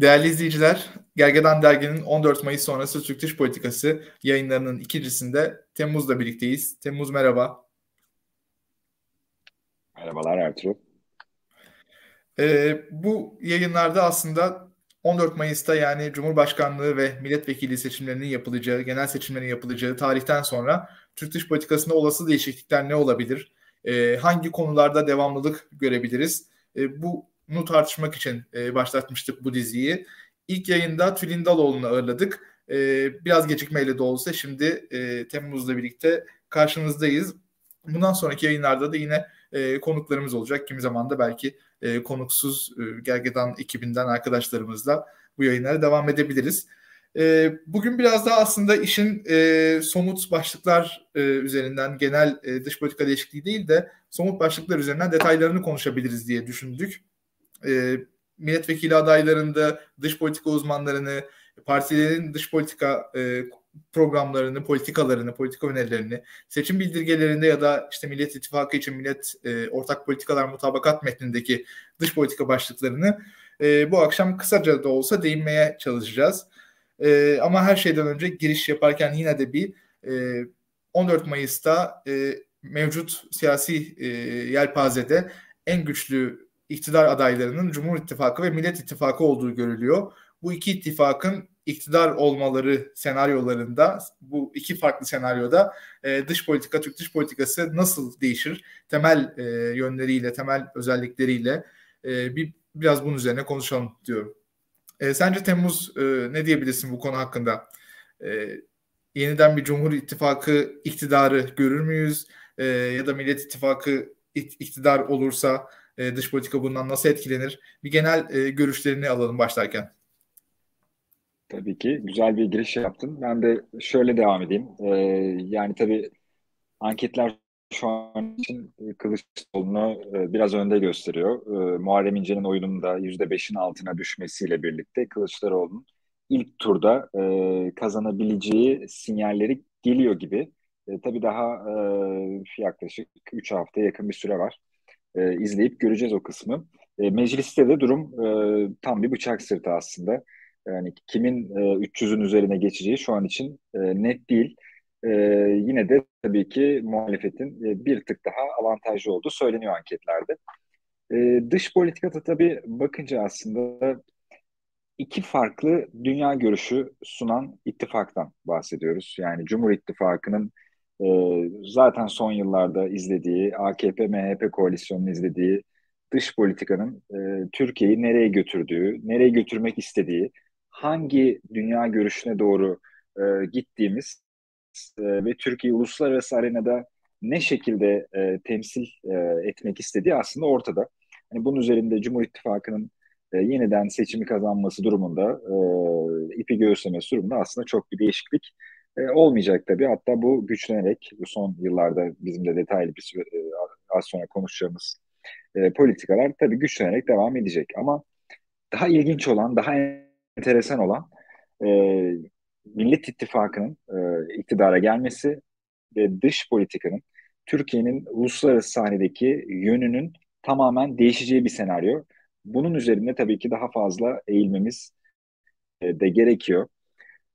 Değerli izleyiciler, Gergedan Dergi'nin 14 Mayıs sonrası Türk Dış Politikası yayınlarının ikincisinde Temmuz'la birlikteyiz. Temmuz merhaba. Merhabalar Ertuğrul. Ee, bu yayınlarda aslında 14 Mayıs'ta yani Cumhurbaşkanlığı ve milletvekili seçimlerinin yapılacağı, genel seçimlerin yapılacağı tarihten sonra Türk dış politikasında olası değişiklikler ne olabilir? Ee, hangi konularda devamlılık görebiliriz? Ee, bu bunu tartışmak için e, başlatmıştık bu diziyi. İlk yayında Tülin Daloğlu'nu ağırladık. E, biraz gecikmeyle de olsa şimdi e, Temmuz'la birlikte karşınızdayız. Bundan sonraki yayınlarda da yine e, konuklarımız olacak. Kimi zaman da belki e, konuksuz e, Gergedan ekibinden arkadaşlarımızla bu yayınlara devam edebiliriz. E, bugün biraz daha aslında işin e, somut başlıklar e, üzerinden genel e, dış politika değişikliği değil de somut başlıklar üzerinden detaylarını konuşabiliriz diye düşündük e, milletvekili adaylarında dış politika uzmanlarını, partilerin dış politika e, programlarını, politikalarını, politika önerilerini, seçim bildirgelerinde ya da işte Millet İttifakı için Millet e, Ortak Politikalar Mutabakat metnindeki dış politika başlıklarını e, bu akşam kısaca da olsa değinmeye çalışacağız. E, ama her şeyden önce giriş yaparken yine de bir e, 14 Mayıs'ta e, mevcut siyasi e, yelpazede en güçlü iktidar adaylarının Cumhur İttifakı ve Millet İttifakı olduğu görülüyor. Bu iki ittifakın iktidar olmaları senaryolarında bu iki farklı senaryoda e, dış politika, Türk dış politikası nasıl değişir? Temel e, yönleriyle, temel özellikleriyle e, bir biraz bunun üzerine konuşalım diyorum. E, sence Temmuz e, ne diyebilirsin bu konu hakkında? E, yeniden bir Cumhur İttifakı iktidarı görür müyüz? E, ya da Millet İttifakı iktidar olursa e, dış politika bundan nasıl etkilenir? Bir genel e, görüşlerini alalım başlarken. Tabii ki güzel bir giriş yaptın. Ben de şöyle devam edeyim. Ee, yani tabii anketler şu an için Kılıçdaroğlu'nu e, biraz önde gösteriyor. E, Muharrem İnce'nin oyunun da %5'in altına düşmesiyle birlikte Kılıçdaroğlu'nun ilk turda e, kazanabileceği sinyalleri geliyor gibi. E, tabii daha e, yaklaşık 3 hafta yakın bir süre var e, izleyip göreceğiz o kısmı. E, mecliste de durum e, tam bir bıçak sırtı aslında. Yani kimin e, 300'ün üzerine geçeceği şu an için e, net değil. E, yine de tabii ki muhalefetin e, bir tık daha avantajlı olduğu söyleniyor anketlerde. E, dış politikada tabii bakınca aslında iki farklı dünya görüşü sunan ittifaktan bahsediyoruz. Yani Cumhur İttifakı'nın e, zaten son yıllarda izlediği, AKP-MHP koalisyonunun izlediği dış politikanın e, Türkiye'yi nereye götürdüğü, nereye götürmek istediği, hangi dünya görüşüne doğru e, gittiğimiz e, ve Türkiye uluslararası arenada ne şekilde e, temsil e, etmek istediği aslında ortada. Yani bunun üzerinde Cumhur İttifakı'nın e, yeniden seçimi kazanması durumunda, e, ipi göğüslemesi durumunda aslında çok bir değişiklik e, olmayacak tabii. Hatta bu güçlenerek son yıllarda bizim de detaylı bir süre, e, az sonra konuşacağımız e, politikalar tabii güçlenerek devam edecek. Ama daha ilginç olan, daha enteresan olan e, Millet İttifakı'nın e, iktidara gelmesi ve dış politikanın Türkiye'nin uluslararası sahnedeki yönünün tamamen değişeceği bir senaryo. Bunun üzerinde tabii ki daha fazla eğilmemiz e, de gerekiyor.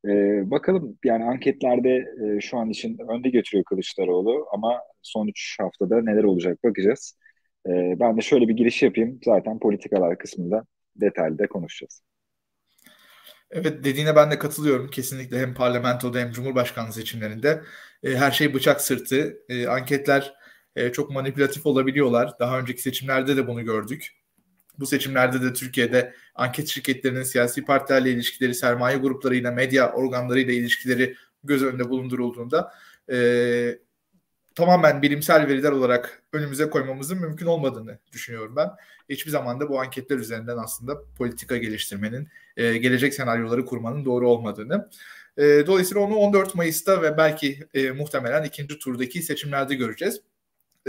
Ee, bakalım yani anketlerde e, şu an için önde götürüyor Kılıçdaroğlu ama son 3 haftada neler olacak bakacağız. Ee, ben de şöyle bir giriş yapayım. Zaten politikalar kısmında detaylı da konuşacağız. Evet dediğine ben de katılıyorum. Kesinlikle hem parlamentoda hem cumhurbaşkanlığı seçimlerinde e, her şey bıçak sırtı. E, anketler e, çok manipülatif olabiliyorlar. Daha önceki seçimlerde de bunu gördük. Bu seçimlerde de Türkiye'de anket şirketlerinin siyasi partilerle ilişkileri, sermaye gruplarıyla, medya organlarıyla ilişkileri göz önünde bulundurulduğunda e, tamamen bilimsel veriler olarak önümüze koymamızın mümkün olmadığını düşünüyorum ben. Hiçbir zaman da bu anketler üzerinden aslında politika geliştirmenin, e, gelecek senaryoları kurmanın doğru olmadığını. E, dolayısıyla onu 14 Mayıs'ta ve belki e, muhtemelen ikinci turdaki seçimlerde göreceğiz.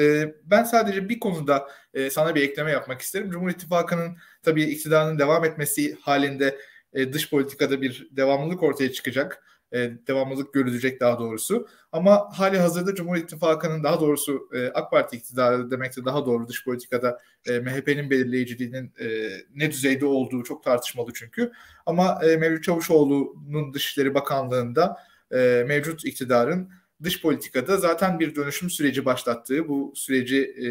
E, ben sadece bir konuda e, sana bir ekleme yapmak isterim. Cumhur İttifakı'nın tabii iktidarının devam etmesi halinde e, dış politikada bir devamlılık ortaya çıkacak. e, devamlılık görülecek daha doğrusu. Ama hali hazırda Cumhur İttifakı'nın daha doğrusu e, AK Parti iktidarı demekte daha doğru dış politikada e, MHP'nin belirleyiciliğinin ne düzeyde olduğu çok tartışmalı çünkü. Ama e, Mevlüt Çavuşoğlu'nun Dışişleri Bakanlığı'nda mevcut iktidarın dış politikada zaten bir dönüşüm süreci başlattığı, bu süreci e,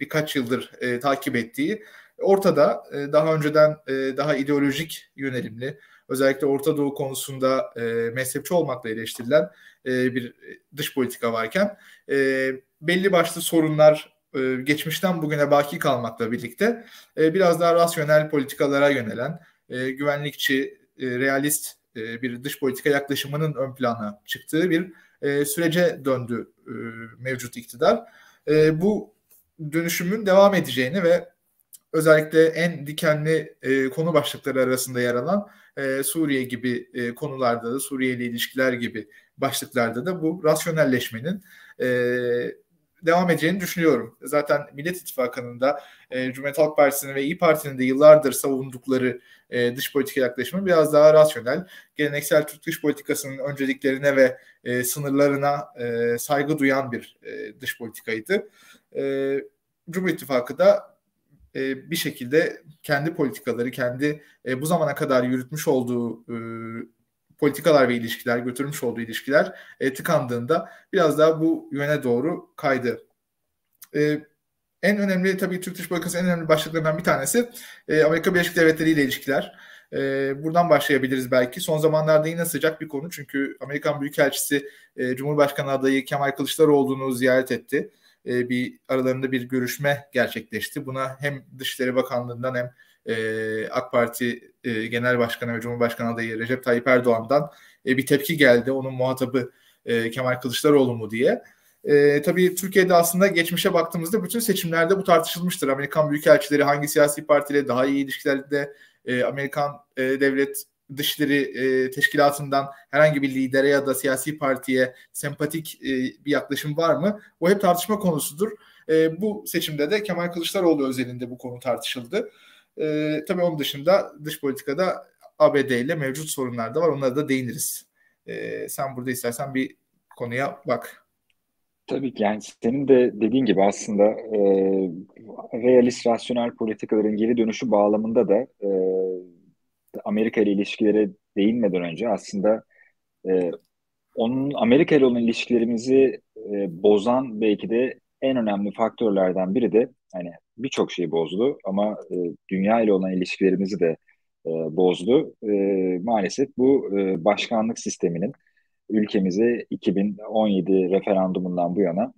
birkaç yıldır e, takip ettiği ortada. E, daha önceden e, daha ideolojik yönelimli, özellikle Orta Doğu konusunda e, mezhepçi olmakla eleştirilen e, bir dış politika varken e, belli başlı sorunlar e, geçmişten bugüne baki kalmakla birlikte e, biraz daha rasyonel politikalara yönelen, e, güvenlikçi, e, realist e, bir dış politika yaklaşımının ön plana çıktığı bir e, sürece döndü e, mevcut iktidar. E, bu dönüşümün devam edeceğini ve özellikle en dikenli e, konu başlıkları arasında yer alan e, Suriye gibi e, konularda da Suriye ile ilişkiler gibi başlıklarda da bu rasyonelleşmenin e, devam edeceğini düşünüyorum. Zaten Millet İttifakı'nın da e, Cumhuriyet Halk Partisi'nin ve İyi Parti'nin de yıllardır savundukları e, dış politika yaklaşımı biraz daha rasyonel. Geleneksel Türk dış politikasının önceliklerine ve e, sınırlarına e, saygı duyan bir e, dış politikaydı. E, Cumhur İttifakı da e, bir şekilde kendi politikaları, kendi e, bu zamana kadar yürütmüş olduğu e, politikalar ve ilişkiler, götürmüş olduğu ilişkiler e, tıkandığında biraz daha bu yöne doğru kaydı. E, en önemli tabii Türk dış politikası en önemli başlıklarından bir tanesi e, Amerika Birleşik Devletleri ile ilişkiler. E, buradan başlayabiliriz belki. Son zamanlarda yine sıcak bir konu çünkü Amerikan Büyükelçisi e, Cumhurbaşkanı adayı Kemal Kılıçdaroğlu'nu ziyaret etti. E, bir aralarında bir görüşme gerçekleşti. Buna hem Dışişleri Bakanlığı'ndan hem e, AK Parti e, Genel Başkanı ve Cumhurbaşkanı adayı Recep Tayyip Erdoğan'dan e, bir tepki geldi. Onun muhatabı e, Kemal Kılıçdaroğlu mu diye. E, tabii Türkiye'de aslında geçmişe baktığımızda bütün seçimlerde bu tartışılmıştır. Amerikan büyükelçileri hangi siyasi partiyle daha iyi ilişkilerde e, Amerikan e, devlet Dışişleri e, Teşkilatı'ndan herhangi bir lidere ya da siyasi partiye sempatik e, bir yaklaşım var mı? O hep tartışma konusudur. E, bu seçimde de Kemal Kılıçdaroğlu özelinde bu konu tartışıldı. E, tabii onun dışında dış politikada ABD ile mevcut sorunlar da var. Onlara da değiniriz. E, sen burada istersen bir konuya bak. Tabii ki yani senin de dediğin gibi aslında e, realist, rasyonel politikaların geri dönüşü bağlamında da e, Amerika ile ilişkilere değinmeden önce aslında e, onun Amerika ile olan ilişkilerimizi e, bozan belki de en önemli faktörlerden biri de hani birçok şeyi bozdu ama e, dünya ile olan ilişkilerimizi de e, bozdu. E, maalesef bu e, başkanlık sisteminin ülkemizi 2017 referandumundan bu yana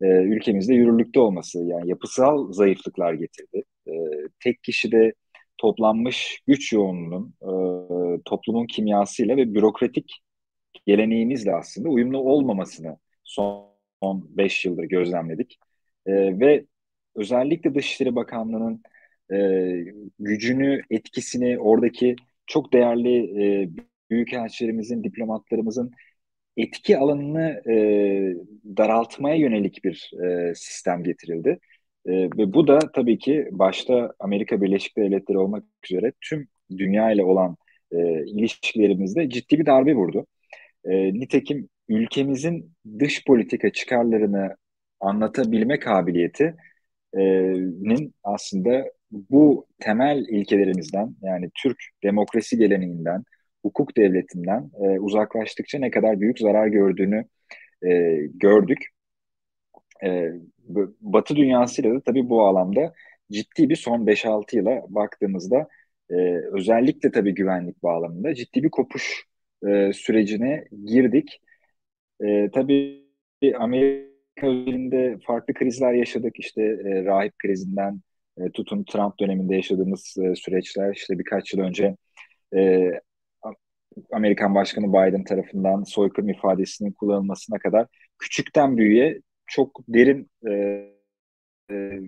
e, ülkemizde yürürlükte olması yani yapısal zayıflıklar getirdi. E, tek kişide toplanmış güç yoğunluğunun e, toplumun kimyasıyla ve bürokratik geleneğimizle aslında uyumlu olmamasını son 5 yıldır gözlemledik. E, ve özellikle Dışişleri Bakanlığı'nın e, gücünü, etkisini, oradaki çok değerli e, büyükelçilerimizin, diplomatlarımızın etki alanını e, daraltmaya yönelik bir e, sistem getirildi. E, ve bu da tabii ki başta Amerika Birleşik Devletleri olmak üzere tüm dünya ile olan e, ilişkilerimizde ciddi bir darbe vurdu. E, nitekim ülkemizin dış politika çıkarlarını anlatabilme kabiliyeti nin aslında bu temel ilkelerimizden yani Türk demokrasi geleneğinden, hukuk devletinden e, uzaklaştıkça ne kadar büyük zarar gördüğünü e, gördük. E, Batı dünyasıyla da tabii bu alanda ciddi bir son 5-6 yıla baktığımızda e, özellikle tabii güvenlik bağlamında ciddi bir kopuş e, sürecine girdik. E, tabii Amerika özelinde farklı krizler yaşadık. İşte e, rahip krizinden e, tutun Trump döneminde yaşadığımız e, süreçler işte birkaç yıl önce e, Amerikan Başkanı Biden tarafından soykırım ifadesinin kullanılmasına kadar küçükten büyüğe çok derin e, e,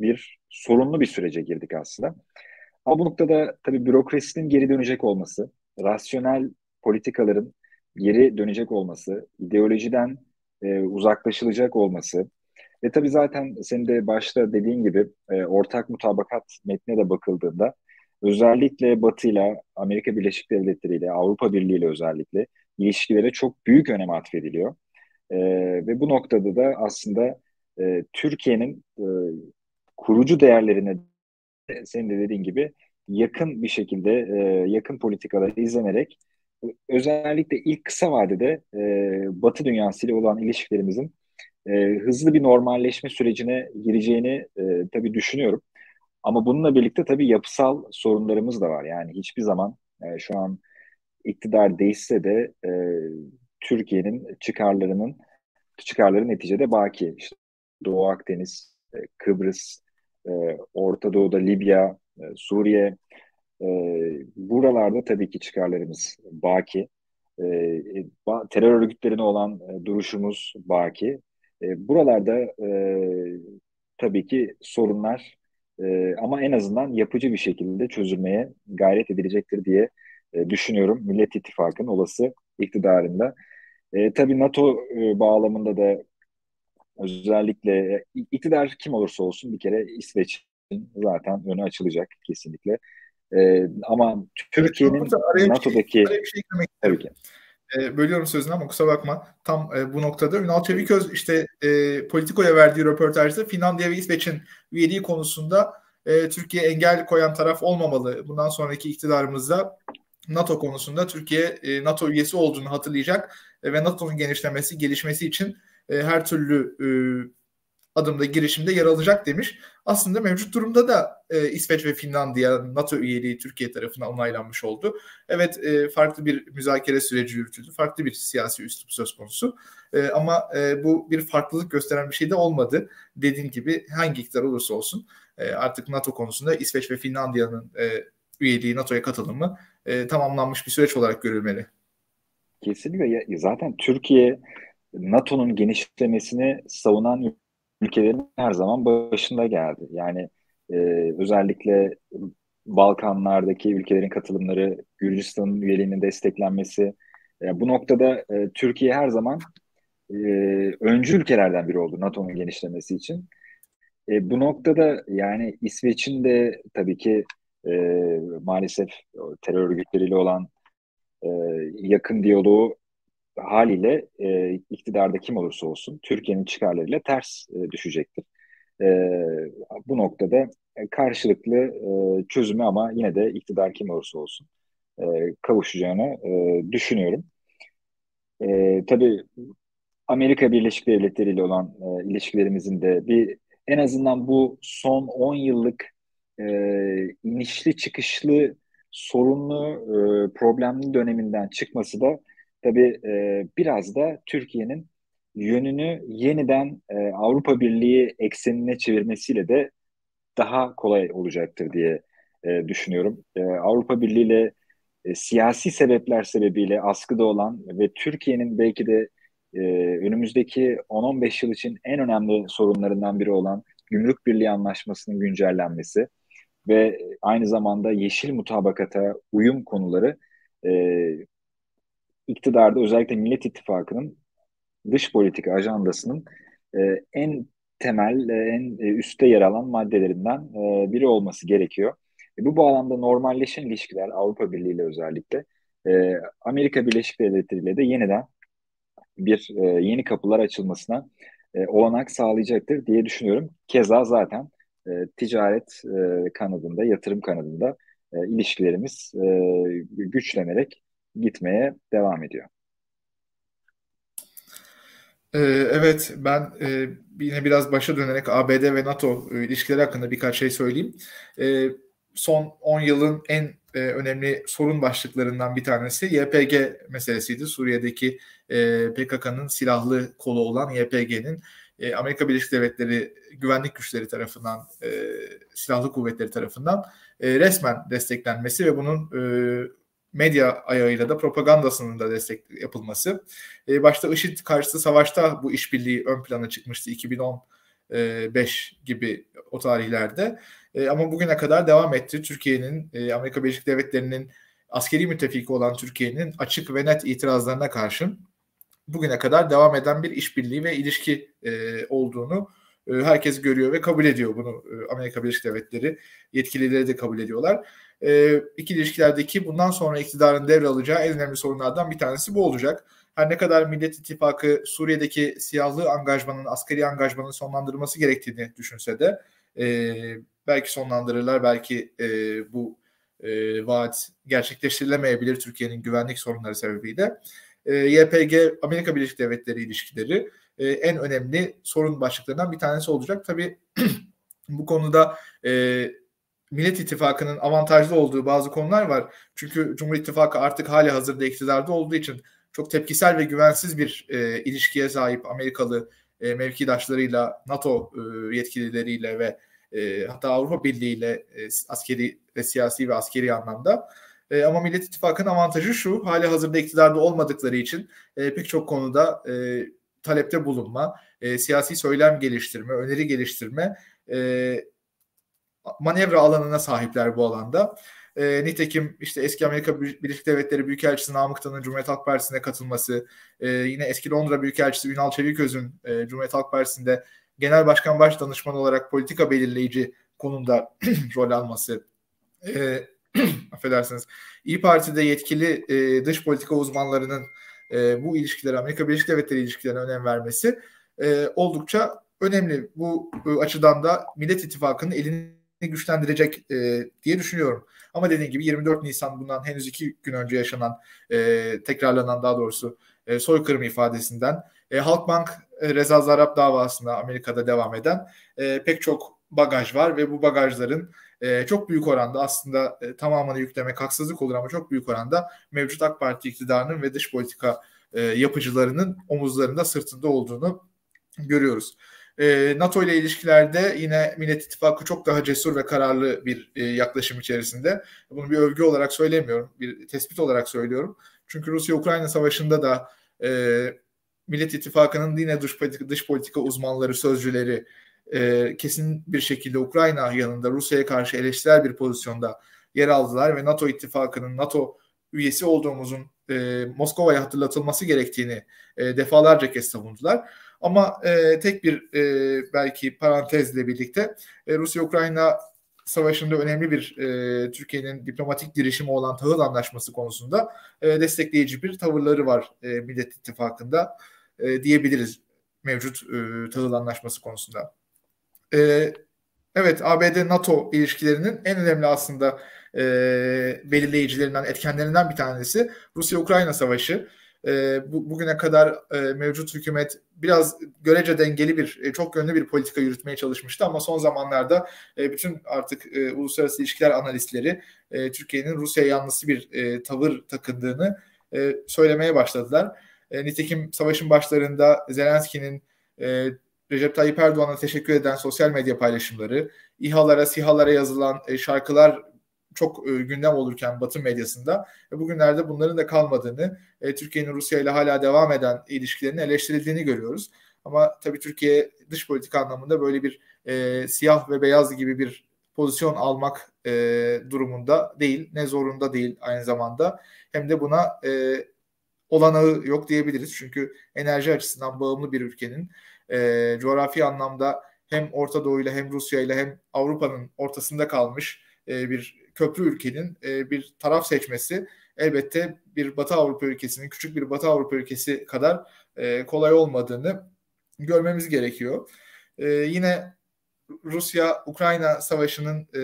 bir sorunlu bir sürece girdik aslında. Ama bu noktada tabii bürokrasinin geri dönecek olması, rasyonel politikaların geri dönecek olması, ideolojiden e, uzaklaşılacak olması ve tabii zaten senin de başta dediğin gibi e, ortak mutabakat metnine de bakıldığında özellikle Batı ile Amerika Birleşik Devletleri ile Avrupa Birliği ile özellikle ilişkilere çok büyük önem atfediliyor. E, ve bu noktada da aslında e, Türkiye'nin e, kurucu değerlerine senin de dediğin gibi yakın bir şekilde e, yakın politikaları izlenerek özellikle ilk kısa vadede e, Batı dünyasıyla olan ilişkilerimizin e, hızlı bir normalleşme sürecine gireceğini e, tabii düşünüyorum. Ama bununla birlikte tabii yapısal sorunlarımız da var. Yani hiçbir zaman e, şu an iktidar değişse de e, Türkiye'nin çıkarlarının çıkarları neticede baki. İşte Doğu Akdeniz, e, Kıbrıs, e, Orta Doğu'da Libya, e, Suriye, e, buralarda tabii ki çıkarlarımız baki. E, ba, terör örgütlerine olan e, duruşumuz baki. E, buralarda e, tabii ki sorunlar e, ama en azından yapıcı bir şekilde çözülmeye gayret edilecektir diye e, düşünüyorum. Millet İttifakı'nın olası iktidarında. E, tabii NATO e, bağlamında da özellikle e, iktidar kim olursa olsun bir kere İsveç'in zaten önü açılacak kesinlikle. E, ama Türkiye'nin NATO'daki... Bir şey, bir şey tabii ki e, bölüyorum sözünü ama kusura bakma. Tam e, bu noktada Ünal Çeviköz işte e, Politico'ya verdiği röportajda Finlandiya ve İsveç'in üyeliği konusunda e, Türkiye engel koyan taraf olmamalı. Bundan sonraki iktidarımızda NATO konusunda Türkiye e, NATO üyesi olduğunu hatırlayacak e, ve NATO'nun genişlemesi, gelişmesi için e, her türlü e, adımda girişimde yer alacak demiş. Aslında mevcut durumda da e, İsveç ve Finlandiya NATO üyeliği Türkiye tarafından onaylanmış oldu. Evet e, farklı bir müzakere süreci yürütüldü. Farklı bir siyasi üslup söz konusu. E, ama e, bu bir farklılık gösteren bir şey de olmadı. Dediğim gibi hangi iktidar olursa olsun e, artık NATO konusunda İsveç ve Finlandiya'nın e, üyeliği NATO'ya katılımı e, tamamlanmış bir süreç olarak görülmeli. Kesinlikle. Zaten Türkiye NATO'nun genişlemesini savunan ülkelerin her zaman başında geldi. Yani e, özellikle Balkanlardaki ülkelerin katılımları, Gürcistan'ın üyeliğinin desteklenmesi. E, bu noktada e, Türkiye her zaman e, öncü ülkelerden biri oldu NATO'nun genişlemesi için. E, bu noktada yani İsveç'in de tabii ki e, maalesef terör örgütleriyle olan e, yakın diyaloğu haliyle e, iktidarda kim olursa olsun Türkiye'nin çıkarlarıyla ters e, düşecektir. E, bu noktada karşılıklı e, çözümü ama yine de iktidar kim olursa olsun e, kavuşacağını e, düşünüyorum. E, tabii Amerika Birleşik Devletleri ile olan e, ilişkilerimizin de bir en azından bu son 10 yıllık e, inişli çıkışlı sorunlu e, problemli döneminden çıkması da tabii e, biraz da Türkiye'nin yönünü yeniden e, Avrupa Birliği eksenine çevirmesiyle de daha kolay olacaktır diye e, düşünüyorum. E, Avrupa Birliği ile e, siyasi sebepler sebebiyle askıda olan ve Türkiye'nin belki de e, önümüzdeki 10-15 yıl için en önemli sorunlarından biri olan Gümrük Birliği Anlaşması'nın güncellenmesi ve aynı zamanda yeşil mutabakata uyum konuları e, iktidarda özellikle Millet İttifakı'nın dış politika ajandasının e, en temel, e, en e, üstte yer alan maddelerinden e, biri olması gerekiyor. E, bu bağlamda normalleşen ilişkiler Avrupa Birliği ile özellikle e, Amerika Birleşik Devletleri ile de yeniden bir e, yeni kapılar açılmasına e, olanak sağlayacaktır diye düşünüyorum. Keza zaten e, ticaret e, kanadında, yatırım kanadında e, ilişkilerimiz e, güçlenerek gitmeye devam ediyor. Ee, evet, ben e, yine biraz başa dönerek ABD ve NATO e, ilişkileri hakkında birkaç şey söyleyeyim. E, son 10 yılın en önemli sorun başlıklarından bir tanesi YPG meselesiydi. Suriye'deki PKK'nın silahlı kolu olan YPG'nin Amerika Birleşik Devletleri güvenlik güçleri tarafından, silahlı kuvvetleri tarafından resmen desteklenmesi ve bunun medya ayağıyla da propagandasının da destek yapılması. E, başta IŞİD karşıtı savaşta bu işbirliği ön plana çıkmıştı 2015 gibi o tarihlerde. E, ama bugüne kadar devam etti. Türkiye'nin, e, Amerika Birleşik Devletleri'nin askeri müttefiki olan Türkiye'nin açık ve net itirazlarına karşın bugüne kadar devam eden bir işbirliği ve ilişki e, olduğunu e, herkes görüyor ve kabul ediyor bunu e, Amerika Birleşik Devletleri yetkilileri de kabul ediyorlar. E, ikili ilişkilerdeki bundan sonra iktidarın devralacağı en önemli sorunlardan bir tanesi bu olacak. Her ne kadar Millet İttifakı Suriye'deki siyahlı angajmanın, askeri angajmanın sonlandırılması gerektiğini düşünse de e, belki sonlandırırlar, belki e, bu e, vaat gerçekleştirilemeyebilir Türkiye'nin güvenlik sorunları sebebiyle. E, YPG Amerika Birleşik Devletleri ilişkileri e, en önemli sorun başlıklarından bir tanesi olacak. Tabii bu konuda e, Millet İttifakı'nın avantajlı olduğu bazı konular var. Çünkü Cumhur İttifakı artık hali hazırda iktidarda olduğu için çok tepkisel ve güvensiz bir e, ilişkiye sahip Amerikalı e, mevkidaşlarıyla, NATO e, yetkilileriyle ve e, hatta Avrupa Birliği ile e, askeri ve siyasi ve askeri anlamda. E, ama Millet İttifakı'nın avantajı şu, hali hazırda iktidarda olmadıkları için e, pek çok konuda e, talepte bulunma, e, siyasi söylem geliştirme, öneri geliştirme, e, manevra alanına sahipler bu alanda. E, nitekim işte eski Amerika Birleşik Devletleri Büyükelçisi Namık Tan'ın Cumhuriyet Halk Partisi'ne katılması, e, yine eski Londra Büyükelçisi Ünal Çeviköz'ün e, Cumhuriyet Halk Partisi'nde Genel Başkan Baş Danışmanı olarak politika belirleyici konumda rol alması, e, affedersiniz, İyi Parti'de yetkili e, dış politika uzmanlarının e, bu ilişkileri, Amerika Birleşik Devletleri ilişkilerine önem vermesi e, oldukça önemli. Bu e, açıdan da Millet İttifakı'nın elini güçlendirecek e, diye düşünüyorum. Ama dediğim gibi 24 Nisan bundan henüz iki gün önce yaşanan, e, tekrarlanan daha doğrusu e, soykırım ifadesinden e, Halkbank e, Reza Zarrab davasında Amerika'da devam eden e, pek çok bagaj var ve bu bagajların e, çok büyük oranda aslında e, tamamını yüklemek haksızlık olur ama çok büyük oranda mevcut AK Parti iktidarının ve dış politika e, yapıcılarının omuzlarında sırtında olduğunu görüyoruz. E, NATO ile ilişkilerde yine Millet İttifakı çok daha cesur ve kararlı bir e, yaklaşım içerisinde. Bunu bir övgü olarak söylemiyorum, bir tespit olarak söylüyorum. Çünkü Rusya-Ukrayna savaşında da e, Millet İttifakı'nın yine dış politika, dış politika uzmanları, sözcüleri e, kesin bir şekilde Ukrayna yanında Rusya'ya karşı eleştirel bir pozisyonda yer aldılar ve NATO ittifakının NATO üyesi olduğumuzun e, Moskova'ya hatırlatılması gerektiğini e, defalarca kez savundular. Ama e, tek bir e, belki parantezle birlikte e, Rusya-Ukrayna savaşında önemli bir e, Türkiye'nin diplomatik girişimi olan tahıl anlaşması konusunda e, destekleyici bir tavırları var e, Millet İttifakı'nda e, diyebiliriz mevcut e, tahıl anlaşması konusunda. E, evet ABD-NATO ilişkilerinin en önemli aslında e, belirleyicilerinden, etkenlerinden bir tanesi Rusya-Ukrayna savaşı e, bu, bugüne kadar e, mevcut hükümet biraz görece dengeli bir, e, çok yönlü bir politika yürütmeye çalışmıştı ama son zamanlarda e, bütün artık e, uluslararası ilişkiler analistleri e, Türkiye'nin Rusya yanlısı bir e, tavır takındığını e, söylemeye başladılar. E, nitekim savaşın başlarında Zelenski'nin e, Recep Tayyip Erdoğan'a teşekkür eden sosyal medya paylaşımları, İHA'lara, SİHA'lara yazılan e, şarkılar çok e, gündem olurken Batı medyasında e, bugünlerde bunların da kalmadığını, e, Türkiye'nin Rusya ile hala devam eden ilişkilerinin eleştirildiğini görüyoruz. Ama tabii Türkiye dış politika anlamında böyle bir e, siyah ve beyaz gibi bir pozisyon almak e, durumunda değil, ne zorunda değil aynı zamanda. Hem de buna e, olanağı yok diyebiliriz. Çünkü enerji açısından bağımlı bir ülkenin e, coğrafi anlamda hem Orta Doğu ile hem Rusya ile hem Avrupa'nın ortasında kalmış e, bir köprü ülkenin e, bir taraf seçmesi elbette bir Batı Avrupa ülkesinin küçük bir Batı Avrupa ülkesi kadar e, kolay olmadığını görmemiz gerekiyor. E, yine Rusya-Ukrayna savaşının e,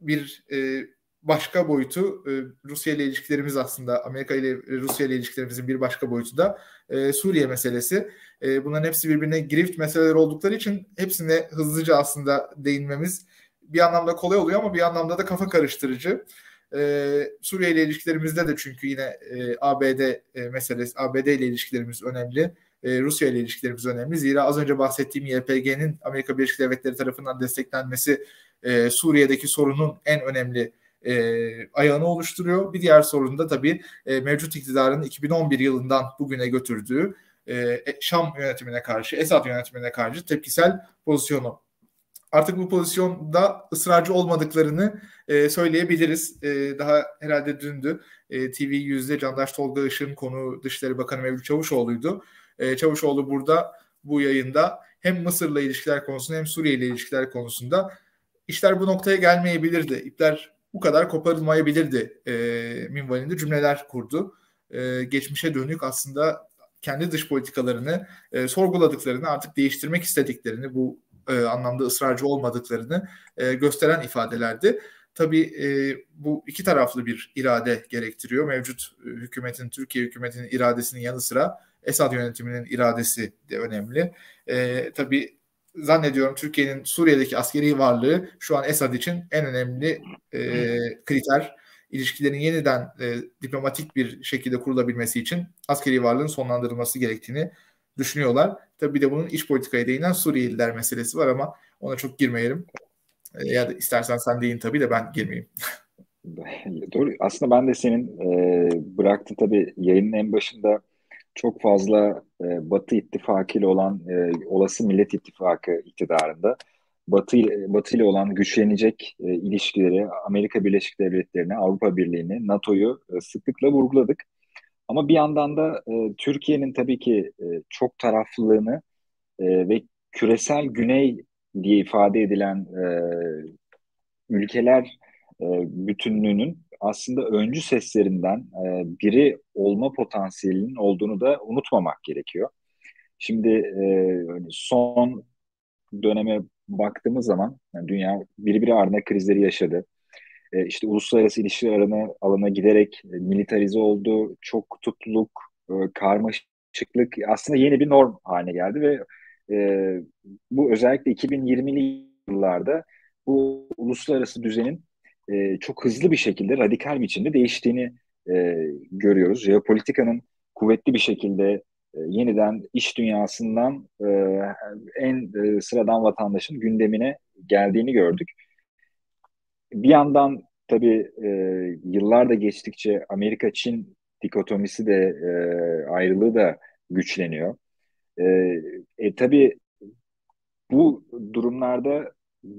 bir e, başka boyutu e, Rusya ile ilişkilerimiz aslında Amerika ile Rusya ile ilişkilerimizin bir başka boyutu da e, Suriye meselesi. E, bunların hepsi birbirine girift meseleler oldukları için hepsine hızlıca aslında değinmemiz bir anlamda kolay oluyor ama bir anlamda da kafa karıştırıcı. Ee, Suriye ile ilişkilerimizde de çünkü yine e, ABD e, meselesi, ABD ile ilişkilerimiz önemli. E, Rusya ile ilişkilerimiz önemli. Zira az önce bahsettiğim YPG'nin Amerika Birleşik Devletleri tarafından desteklenmesi e, Suriye'deki sorunun en önemli e, ayağını oluşturuyor. Bir diğer sorun da tabii e, mevcut iktidarın 2011 yılından bugüne götürdüğü e, Şam yönetimine karşı, Esad yönetimine karşı tepkisel pozisyonu artık bu pozisyonda ısrarcı olmadıklarını e, söyleyebiliriz. E, daha herhalde dündü. E, TV yüzde Candaş Tolga Işık'ın konu Dışişleri Bakanı Mevlüt Çavuşoğlu'ydu. E, Çavuşoğlu burada bu yayında hem Mısır'la ilişkiler konusunda hem Suriye ile ilişkiler konusunda işler bu noktaya gelmeyebilirdi. İpler bu kadar koparılmayabilirdi e, minvalinde cümleler kurdu. E, geçmişe dönük aslında kendi dış politikalarını e, sorguladıklarını, artık değiştirmek istediklerini, bu e, anlamda ısrarcı olmadıklarını e, gösteren ifadelerdi. Tabii e, bu iki taraflı bir irade gerektiriyor. Mevcut e, hükümetin, Türkiye hükümetinin iradesinin yanı sıra Esad yönetiminin iradesi de önemli. E, tabii zannediyorum Türkiye'nin Suriye'deki askeri varlığı şu an Esad için en önemli e, kriter. İlişkilerin yeniden e, diplomatik bir şekilde kurulabilmesi için askeri varlığın sonlandırılması gerektiğini düşünüyorlar. Tabii bir de bunun iç politikaya değinen Suriyeliler meselesi var ama ona çok girmeyelim. E, ya da istersen sen deyin tabii de ben girmeyeyim. Doğru. Aslında ben de senin e, bıraktı tabii yayının en başında çok fazla e, Batı ittifakı ile olan e, olası Millet İttifakı iktidarında Batı ile, Batı ile olan güçlenecek e, ilişkileri Amerika Birleşik Devletleri'ne, Avrupa Birliği'ni, NATO'yu e, sıklıkla vurguladık. Ama bir yandan da e, Türkiye'nin tabii ki e, çok taraflılığını e, ve küresel güney diye ifade edilen e, ülkeler e, bütünlüğünün aslında öncü seslerinden e, biri olma potansiyelinin olduğunu da unutmamak gerekiyor. Şimdi e, hani son döneme baktığımız zaman yani dünya birbiri ardına krizleri yaşadı. E, işte uluslararası ilişkiler alanına, alana giderek e, militarize oldu. Çok kutupluluk, e, karmaşıklık aslında yeni bir norm haline geldi ve e, bu özellikle 2020'li yıllarda bu uluslararası düzenin e, çok hızlı bir şekilde radikal biçimde değiştiğini e, görüyoruz. Jeopolitikanın kuvvetli bir şekilde yeniden iş dünyasından e, en e, sıradan vatandaşın gündemine geldiğini gördük. Bir yandan tabii e, yıllar da geçtikçe Amerika-Çin dikotomisi de e, ayrılığı da güçleniyor. E, e, tabii bu durumlarda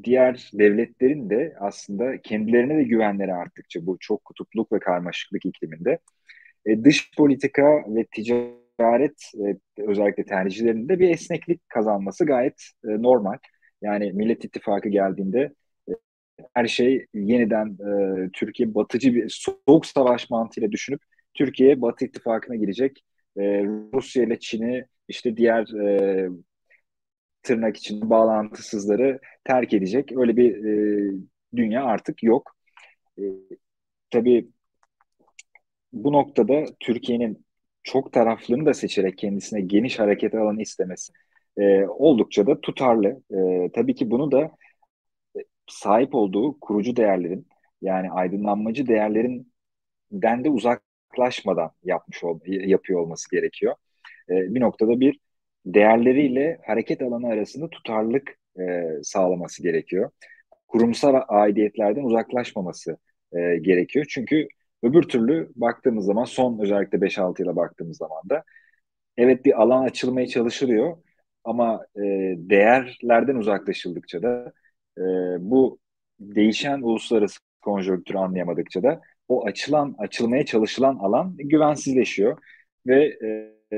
diğer devletlerin de aslında kendilerine de güvenleri arttıkça bu çok kutupluk ve karmaşıklık ikliminde e, dış politika ve ticaret e, özellikle tercihlerinde bir esneklik kazanması gayet e, normal. Yani Millet İttifakı geldiğinde e, her şey yeniden e, Türkiye batıcı bir soğuk savaş mantığıyla düşünüp Türkiye Batı İttifakı'na girecek. E, Rusya ile Çin'i işte diğer e, tırnak için bağlantısızları terk edecek öyle bir e, dünya artık yok. E, tabii bu noktada Türkiye'nin çok taraflılığını da seçerek kendisine geniş hareket alanı istemesi e, oldukça da tutarlı. E, tabii ki bunu da e, sahip olduğu kurucu değerlerin yani aydınlanmacı değerlerinden de uzaklaşmadan yapmış ol, yapıyor olması gerekiyor. E, bir noktada bir değerleriyle hareket alanı arasında tutarlılık e, sağlaması gerekiyor. Kurumsal aidiyetlerden uzaklaşmaması e, gerekiyor. Çünkü öbür türlü baktığımız zaman son özellikle 5-6 yıla baktığımız zaman da evet bir alan açılmaya çalışılıyor ama e, değerlerden uzaklaşıldıkça da e, bu değişen uluslararası konjonktürü anlayamadıkça da o açılan açılmaya çalışılan alan güvensizleşiyor ve e, e,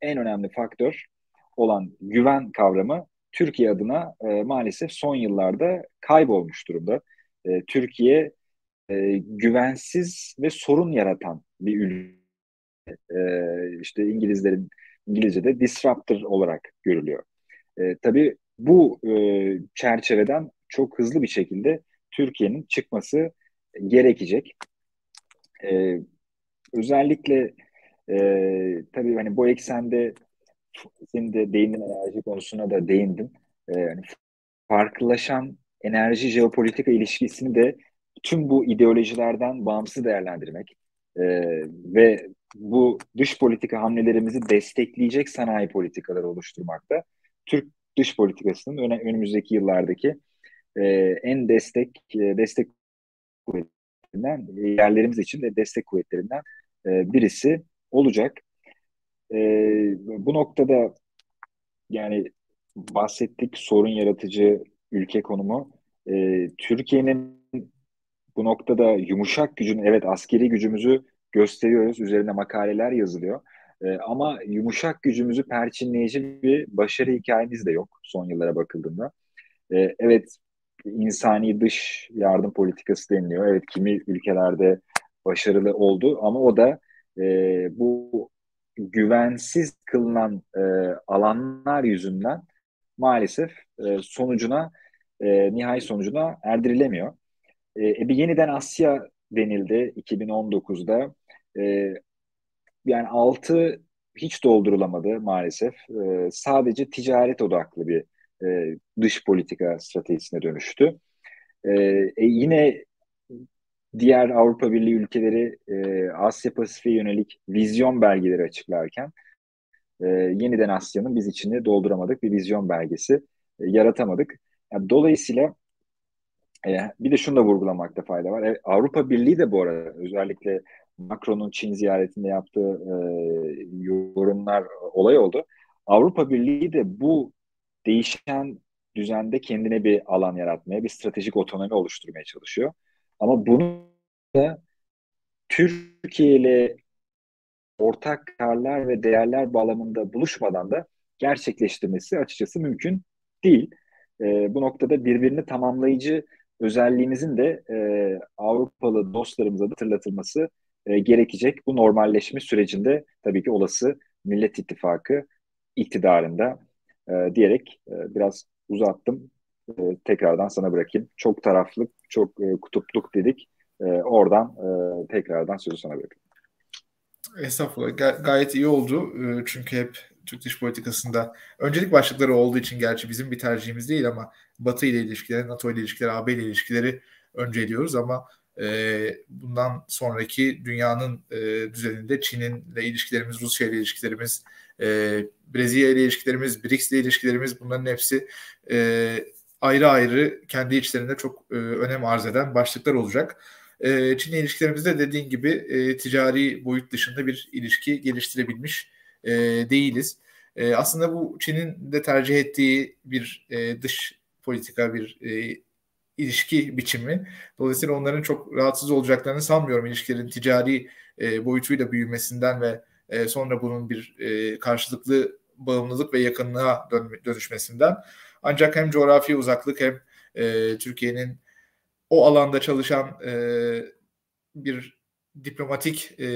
en önemli faktör olan güven kavramı Türkiye adına e, maalesef son yıllarda kaybolmuş durumda. E, Türkiye güvensiz ve sorun yaratan bir ülke. E, işte İngilizlerin İngilizce'de disruptor olarak görülüyor. E, tabii bu e, çerçeveden çok hızlı bir şekilde Türkiye'nin çıkması gerekecek. E, özellikle e, tabii hani bu eksende senin de değindin enerji konusuna da değindim. Ee, yani farklılaşan enerji jeopolitika ilişkisini de tüm bu ideolojilerden bağımsız değerlendirmek e, ve bu dış politika hamlelerimizi destekleyecek sanayi politikaları oluşturmakta Türk dış politikasının öne, önümüzdeki yıllardaki e, en destek e, destek kuvvetlerinden yerlerimiz için de destek kuvvetlerinden e, birisi olacak. E, bu noktada yani bahsettik sorun yaratıcı ülke konumu. E, Türkiye'nin bu noktada yumuşak gücün evet askeri gücümüzü gösteriyoruz. Üzerine makaleler yazılıyor. E, ama yumuşak gücümüzü perçinleyici bir başarı hikayemiz de yok son yıllara bakıldığında. E, evet insani dış yardım politikası deniliyor. Evet kimi ülkelerde başarılı oldu ama o da e, bu güvensiz kılınan e, alanlar yüzünden maalesef e, sonucuna e, nihai sonucuna erdirilemiyor. E, e, bir yeniden Asya denildi 2019'da. E, yani altı hiç doldurulamadı maalesef. E, sadece ticaret odaklı bir e, dış politika stratejisine dönüştü. E, e, yine diğer Avrupa Birliği ülkeleri e, Asya Pasifik'e yönelik vizyon belgeleri açıklarken e, yeniden Asya'nın biz içini dolduramadık bir vizyon belgesi e, yaratamadık. Yani dolayısıyla e, bir de şunu da vurgulamakta fayda var. E, Avrupa Birliği de bu arada özellikle Macron'un Çin ziyaretinde yaptığı e, yorumlar olay oldu. Avrupa Birliği de bu değişen düzende kendine bir alan yaratmaya, bir stratejik otonomi oluşturmaya çalışıyor. Ama bunu da Türkiye ile ortak karlar ve değerler bağlamında buluşmadan da gerçekleştirmesi açıkçası mümkün değil. E, bu noktada birbirini tamamlayıcı özelliğimizin de e, Avrupalı dostlarımıza da hatırlatılması e, gerekecek. Bu normalleşme sürecinde tabii ki olası Millet İttifakı iktidarında e, diyerek e, biraz uzattım. E, tekrardan sana bırakayım. Çok taraflık, çok e, kutupluk dedik. E, oradan e, tekrardan sözü sana bırakayım. Estağfurullah. Ga- gayet iyi oldu. E, çünkü hep Türk dış politikasında öncelik başlıkları olduğu için gerçi bizim bir tercihimiz değil ama Batı ile ilişkileri, NATO ile ilişkileri, AB ile ilişkileri önceliyoruz ama e, bundan sonraki dünyanın e, düzeninde Çin'in ile ilişkilerimiz, Rusya ile ilişkilerimiz, e, Brezilya ile ilişkilerimiz, BRICS ile ilişkilerimiz bunların hepsi e, ayrı ayrı kendi içlerinde çok e, önem arz eden başlıklar olacak. E, Çin ilişkilerimizde dediğin gibi e, ticari boyut dışında bir ilişki geliştirebilmiş e, değiliz. E, aslında bu Çin'in de tercih ettiği bir e, dış politika, bir e, ilişki biçimi. Dolayısıyla onların çok rahatsız olacaklarını sanmıyorum ilişkilerin ticari e, boyutuyla büyümesinden ve e, sonra bunun bir e, karşılıklı bağımlılık ve yakınlığa dön, dönüşmesinden. Ancak hem coğrafi uzaklık hem e, Türkiye'nin o alanda çalışan e, bir diplomatik e,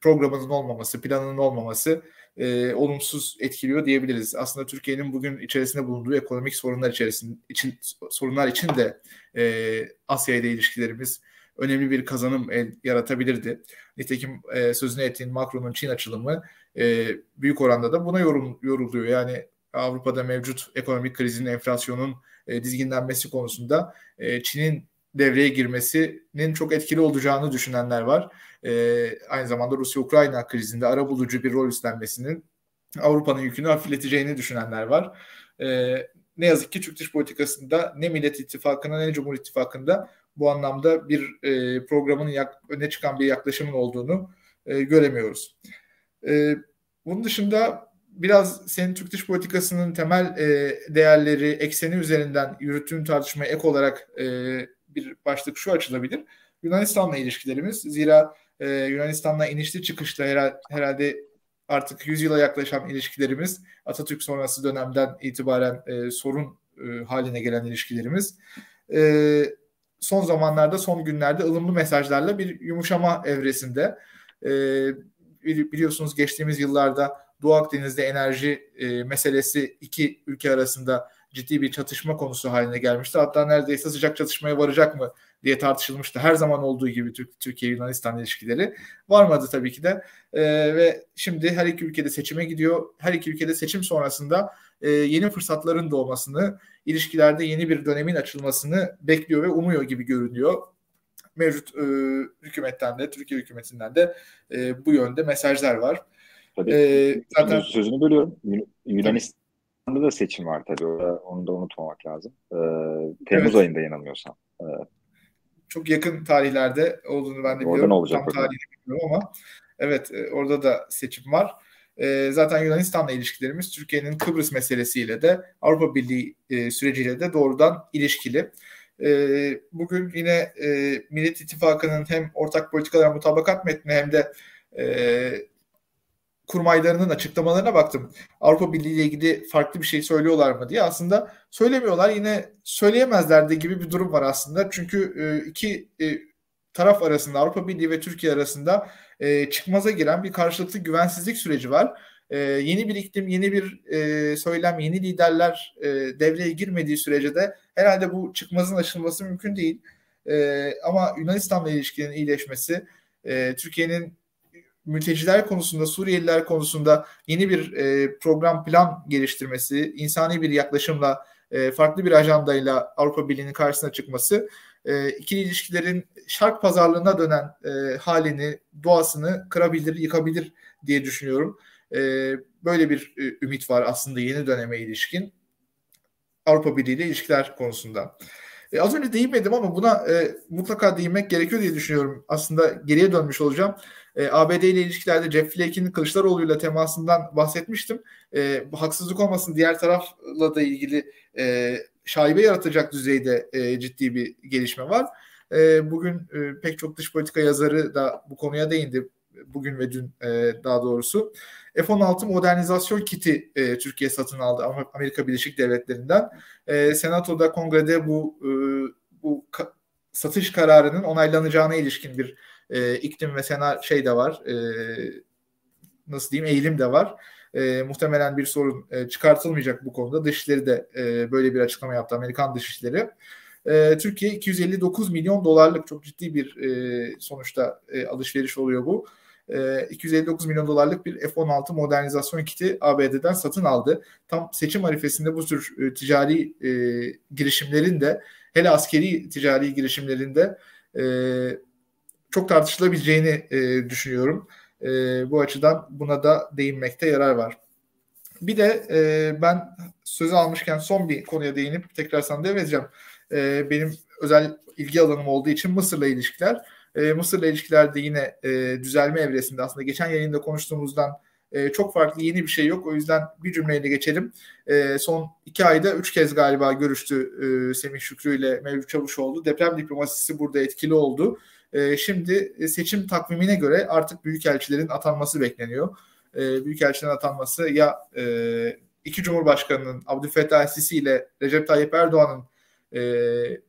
programının olmaması, planının olmaması e, olumsuz etkiliyor diyebiliriz. Aslında Türkiye'nin bugün içerisinde bulunduğu ekonomik sorunlar içerisinde için sorunlar için de e, Asya ile ilişkilerimiz önemli bir kazanım el, yaratabilirdi. Nitekim e, sözünü ettiğin Macron'un Çin açılımı e, büyük oranda da buna yorum, yoruluyor. Yani Avrupa'da mevcut ekonomik krizin, enflasyonun e, dizginlenmesi konusunda e, Çin'in devreye girmesinin çok etkili olacağını düşünenler var. E, aynı zamanda Rusya-Ukrayna krizinde ara bulucu bir rol üstlenmesinin Avrupa'nın yükünü hafifleteceğini düşünenler var. E, ne yazık ki Türk dış politikasında ne Millet İttifakı'na ne Cumhur İttifakı'nda bu anlamda bir e, programın yak, öne çıkan bir yaklaşımın olduğunu e, göremiyoruz. E, bunun dışında biraz senin Türk dış politikasının temel e, değerleri, ekseni üzerinden yürüttüğün tartışmaya ek olarak e, bir başlık şu açılabilir. Yunanistan'la ilişkilerimiz. Zira e, Yunanistan'la inişli çıkışlı herhalde, herhalde artık 100 yıla yaklaşan ilişkilerimiz Atatürk sonrası dönemden itibaren e, sorun e, haline gelen ilişkilerimiz. E, son zamanlarda, son günlerde ılımlı mesajlarla bir yumuşama evresinde. E, biliyorsunuz geçtiğimiz yıllarda Doğu Akdeniz'de enerji e, meselesi iki ülke arasında ciddi bir çatışma konusu haline gelmişti. Hatta neredeyse sıcak çatışmaya varacak mı diye tartışılmıştı. Her zaman olduğu gibi Türkiye-Yunanistan ilişkileri varmadı tabii ki de. E, ve şimdi her iki ülkede seçime gidiyor. Her iki ülkede seçim sonrasında e, yeni fırsatların doğmasını, ilişkilerde yeni bir dönemin açılmasını bekliyor ve umuyor gibi görünüyor. Mevcut e, hükümetten de, Türkiye hükümetinden de e, bu yönde mesajlar var. Tabii. Ee, zaten sözünü bölüyorum. Yunanistan'da da seçim var tabii. Onu da unutmamak lazım. Ee, Temmuz evet. ayında yanılmıyorsam. Ee, çok yakın tarihlerde olduğunu ben de biliyorum. Orada olacak Tam tarihini bilmiyorum ama evet e, orada da seçim var. E, zaten Yunanistan'la ilişkilerimiz Türkiye'nin Kıbrıs meselesiyle de Avrupa Birliği e, süreciyle de doğrudan ilişkili. E, bugün yine e, Millet İttifakı'nın hem ortak politikalar mutabakat metni hem de e, kurmaylarının açıklamalarına baktım. Avrupa Birliği ile ilgili farklı bir şey söylüyorlar mı diye. Aslında söylemiyorlar. Yine söyleyemezler gibi bir durum var aslında. Çünkü e, iki e, taraf arasında Avrupa Birliği ve Türkiye arasında e, çıkmaza giren bir karşılıklı güvensizlik süreci var. Yeni bir iklim, yeni bir söylem, yeni liderler devreye girmediği sürece de herhalde bu çıkmazın aşılması mümkün değil. E, ama Yunanistan'la ilişkilerin iyileşmesi, Türkiye'nin mülteciler konusunda, Suriyeliler konusunda yeni bir e, program plan geliştirmesi, insani bir yaklaşımla, e, farklı bir ajandayla Avrupa Birliği'nin karşısına çıkması, e, ikili ilişkilerin şark pazarlığına dönen e, halini, doğasını kırabilir, yıkabilir diye düşünüyorum. E, böyle bir e, ümit var aslında yeni döneme ilişkin Avrupa Birliği ile ilişkiler konusunda. E, az önce değinmedim ama buna e, mutlaka değinmek gerekiyor diye düşünüyorum. Aslında geriye dönmüş olacağım. E, ABD ile ilişkilerde Jeff Flake'in Kılıçdaroğlu ile temasından bahsetmiştim. E, bu haksızlık olmasın diğer tarafla da ilgili e, şaibe yaratacak düzeyde e, ciddi bir gelişme var. E, bugün e, pek çok dış politika yazarı da bu konuya değindi. Bugün ve dün e, daha doğrusu. F-16 modernizasyon kiti e, Türkiye satın aldı Amerika Birleşik Devletleri'nden. E, Senato'da, Kongre'de bu e, bu ka- satış kararının onaylanacağına ilişkin bir e, iklim ve sena şey de var. E, nasıl diyeyim eğilim de var. E, muhtemelen bir sorun e, çıkartılmayacak bu konuda. Dışişleri de e, böyle bir açıklama yaptı. Amerikan Dışişleri. E, Türkiye 259 milyon dolarlık çok ciddi bir e, sonuçta e, alışveriş oluyor bu. 259 milyon dolarlık bir F-16 modernizasyon kiti ABD'den satın aldı. Tam seçim arifesinde bu tür e, ticari e, girişimlerin de hele askeri ticari girişimlerinde e, çok tartışılabileceğini e, düşünüyorum. E, bu açıdan buna da değinmekte yarar var. Bir de e, ben sözü almışken son bir konuya değinip tekrar sana devredeceğim. E, benim özel ilgi alanım olduğu için Mısır'la ilişkiler. E, Mısır'la ilişkilerde yine e, düzelme evresinde aslında geçen yayında konuştuğumuzdan e, çok farklı yeni bir şey yok. O yüzden bir cümleyle geçelim. E, son iki ayda üç kez galiba görüştü e, Semih Şükrü ile Mevlüt Çavuşoğlu. Deprem diplomasisi burada etkili oldu. E, şimdi e, seçim takvimine göre artık büyükelçilerin atanması bekleniyor. E, büyükelçilerin atanması ya e, iki Cumhurbaşkanı'nın Abdülfettah Sisi ile Recep Tayyip Erdoğan'ın e,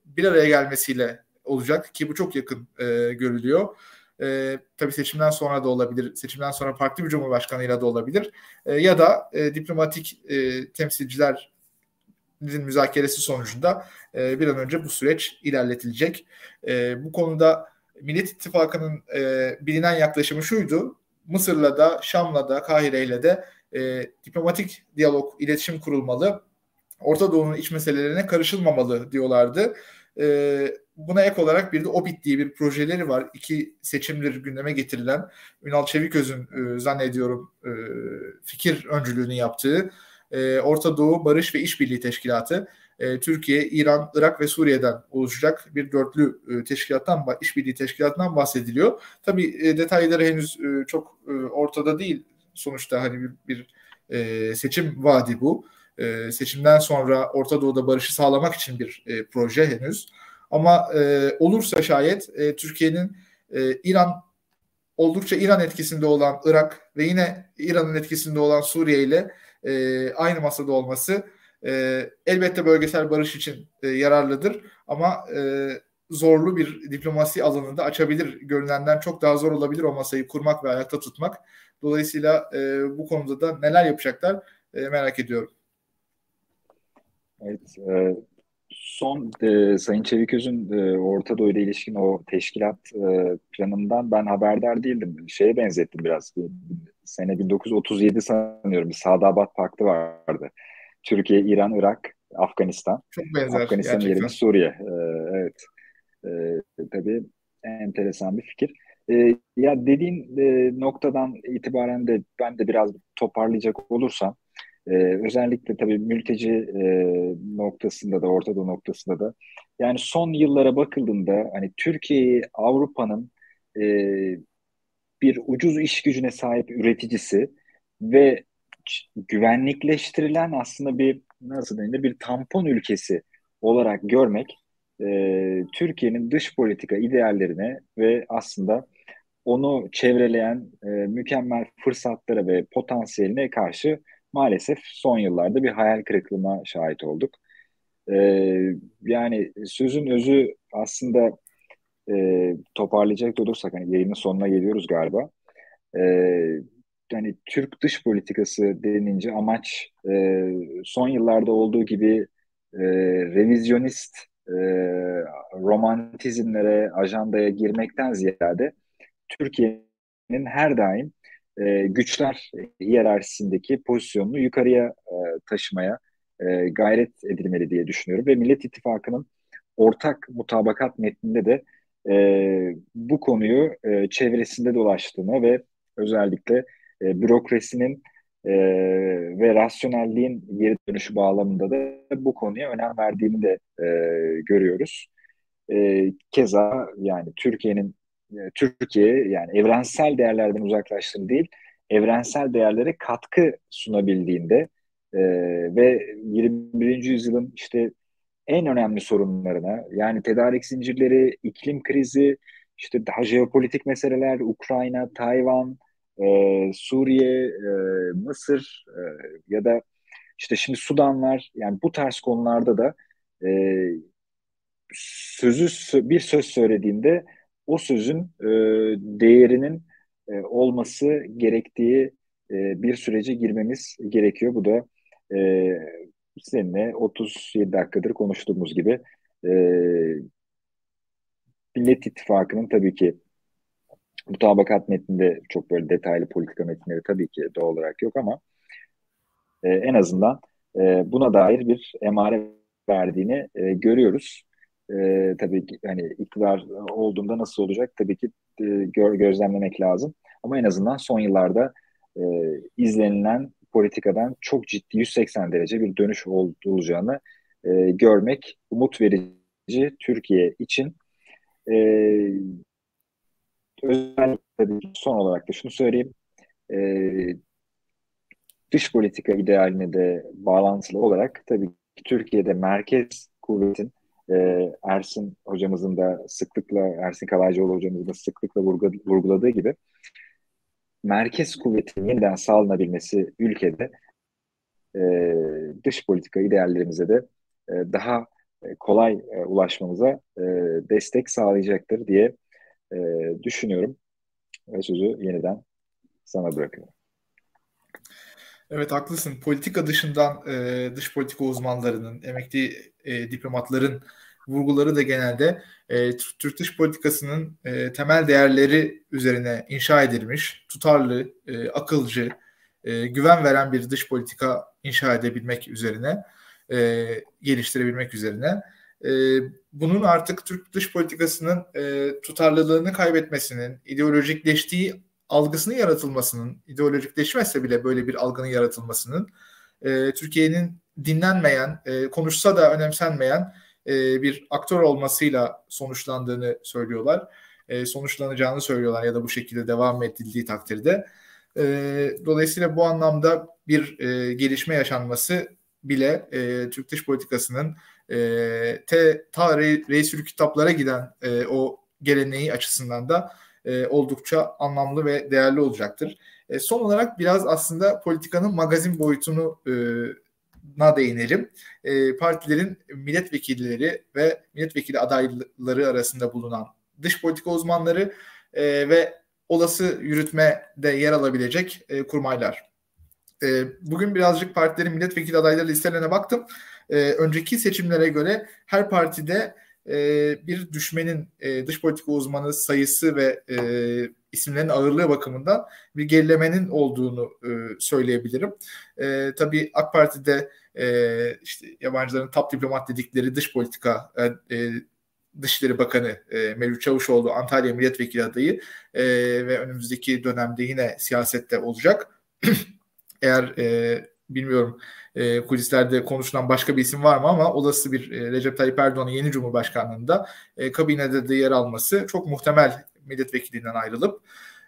bir araya gelmesiyle olacak ki bu çok yakın e, görülüyor. E, tabii seçimden sonra da olabilir, seçimden sonra farklı bir cumhurbaşkanıyla da olabilir. E, ya da e, diplomatik e, temsilcilerin müzakeresi sonucunda e, bir an önce bu süreç ilerletilecek. E, bu konuda Millet İttifakı'nın e, bilinen yaklaşımı şuydu. Mısır'la da, Şam'la da, Kahire'yle de e, diplomatik diyalog, iletişim kurulmalı. Orta Doğu'nun iç meselelerine karışılmamalı diyorlardı. E, buna ek olarak bir de OBİT diye bir projeleri var. İki seçimdir gündeme getirilen Ünal Çeviköz'ün e, zannediyorum e, fikir öncülüğünü yaptığı e, Orta Doğu Barış ve İşbirliği Teşkilatı. E, Türkiye, İran, Irak ve Suriye'den oluşacak bir dörtlü e, teşkilattan, işbirliği teşkilatından bahsediliyor. Tabii e, detayları henüz e, çok ortada değil. Sonuçta hani bir, bir seçim vaadi bu. Seçimden sonra Orta Doğu'da barışı sağlamak için bir proje henüz. Ama olursa şayet Türkiye'nin İran oldukça İran etkisinde olan Irak ve yine İran'ın etkisinde olan Suriye ile aynı masada olması e, elbette bölgesel barış için e, yararlıdır ama e, zorlu bir diplomasi alanında açabilir. Görünenden çok daha zor olabilir o masayı kurmak ve ayakta tutmak. Dolayısıyla e, bu konuda da neler yapacaklar e, merak ediyorum. Evet, e, son e, Sayın Çeviköz'ün e, Orta Doğu ile ilişkin o teşkilat e, planından ben haberdar değildim. Şeye benzettim biraz. Sene 1937 sanıyorum bir Sadabat Paktı vardı. Türkiye, İran, Irak, Afganistan. Çok benzer. Afganistan yerine Suriye. E, evet. E, tabii enteresan bir fikir. E, ya dediğin e, noktadan itibaren de ben de biraz toparlayacak olursam ee, özellikle tabii mülteci e, noktasında da Orta Doğu noktasında da yani son yıllara bakıldığında hani Türkiye'yi Avrupa'nın e, bir ucuz iş gücüne sahip üreticisi ve güvenlikleştirilen aslında bir nasıl denir bir tampon ülkesi olarak görmek e, Türkiye'nin dış politika ideallerine ve aslında onu çevreleyen e, mükemmel fırsatlara ve potansiyeline karşı maalesef son yıllarda bir hayal kırıklığına şahit olduk. E, yani sözün özü aslında e, toparlayacak olursak hani yayının sonuna geliyoruz galiba. E, yani Türk dış politikası denince amaç e, son yıllarda olduğu gibi e, revizyonist e, romantizmlere, ajandaya girmekten ziyade Türkiye'nin her daim e, güçler hiyerarşisindeki pozisyonunu yukarıya e, taşımaya e, gayret edilmeli diye düşünüyorum. Ve Millet İttifakı'nın ortak mutabakat metninde de e, bu konuyu e, çevresinde dolaştığını ve özellikle e, bürokrasinin e, ve rasyonelliğin geri dönüşü bağlamında da bu konuya önem verdiğini de e, görüyoruz. E, keza yani Türkiye'nin e, Türkiye yani evrensel değerlerden uzaklaştığını değil, evrensel değerlere katkı sunabildiğinde e, ve 21. yüzyılın işte en önemli sorunlarına yani tedarik zincirleri, iklim krizi, işte daha jeopolitik meseleler, Ukrayna, Tayvan, e, Suriye, e, Mısır e, ya da işte şimdi Sudan var. Yani bu tarz konularda da e, sözü bir söz söylediğinde o sözün e, değerinin e, olması gerektiği e, bir sürece girmemiz gerekiyor. Bu da e, seninle 37 dakikadır konuştuğumuz gibi e, Millet İttifakı'nın tabii ki mutabakat metninde çok böyle detaylı politika metinleri tabii ki doğal olarak yok ama e, en azından e, buna dair bir emare verdiğini e, görüyoruz. E, tabii ki hani iktidar olduğunda nasıl olacak tabii ki e, gö gözlemlemek lazım. Ama en azından son yıllarda e, izlenilen politikadan çok ciddi 180 derece bir dönüş olacağını e, görmek umut verici Türkiye için. E, özellikle son olarak da şunu söyleyeyim. E, dış politika idealine de bağlantılı olarak tabii ki Türkiye'de merkez kuvvetin e, Ersin hocamızın da sıklıkla, Ersin Kalaycıoğlu hocamızın da sıklıkla vurguladığı gibi merkez kuvvetin yeniden sağlanabilmesi ülkede e, dış politika ideallerimize de e, daha e, kolay e, ulaşmamıza e, destek sağlayacaktır diye e, düşünüyorum. Ve sözü yeniden sana bırakıyorum. Evet haklısın. Politika dışından e, dış politika uzmanlarının, emekli e, diplomatların vurguları da genelde e, Türk dış politikasının e, temel değerleri üzerine inşa edilmiş, tutarlı, e, akılcı, e, güven veren bir dış politika inşa edebilmek üzerine, e, geliştirebilmek üzerine. E, bunun artık Türk dış politikasının e, tutarlılığını kaybetmesinin, ideolojikleştiği algısının yaratılmasının, ideolojikleşmezse bile böyle bir algının yaratılmasının, e, Türkiye'nin dinlenmeyen, e, konuşsa da önemsenmeyen e, bir aktör olmasıyla sonuçlandığını söylüyorlar. E, sonuçlanacağını söylüyorlar ya da bu şekilde devam edildiği takdirde. E, dolayısıyla bu anlamda bir e, gelişme yaşanması bile e, Türk dış politikasının e, te, ta re, reisül kitaplara giden e, o geleneği açısından da e, oldukça anlamlı ve değerli olacaktır. E, son olarak biraz aslında politikanın magazin boyutunu e, na değinelim. E, partilerin milletvekilleri ve milletvekili adayları arasında bulunan dış politika uzmanları e, ve olası yürütmede yer alabilecek e, kurmaylar. E, bugün birazcık partilerin milletvekili adayları listelerine baktım. E, önceki seçimlere göre her partide e, bir düşmenin e, dış politika uzmanı sayısı ve e, isimlerin ağırlığı bakımından bir gerilemenin olduğunu e, söyleyebilirim. E, tabii AK Parti'de e, işte yabancıların top diplomat dedikleri dış politika e, e, Dışişleri Bakanı e, Mevlüt Çavuşoğlu Antalya Milletvekili adayı e, ve önümüzdeki dönemde yine siyasette olacak. Eğer e, bilmiyorum e, kulislerde konuşulan başka bir isim var mı ama olası bir e, Recep Tayyip Erdoğan'ın yeni Cumhurbaşkanlığında e, kabinede de yer alması çok muhtemel milletvekilinden ayrılıp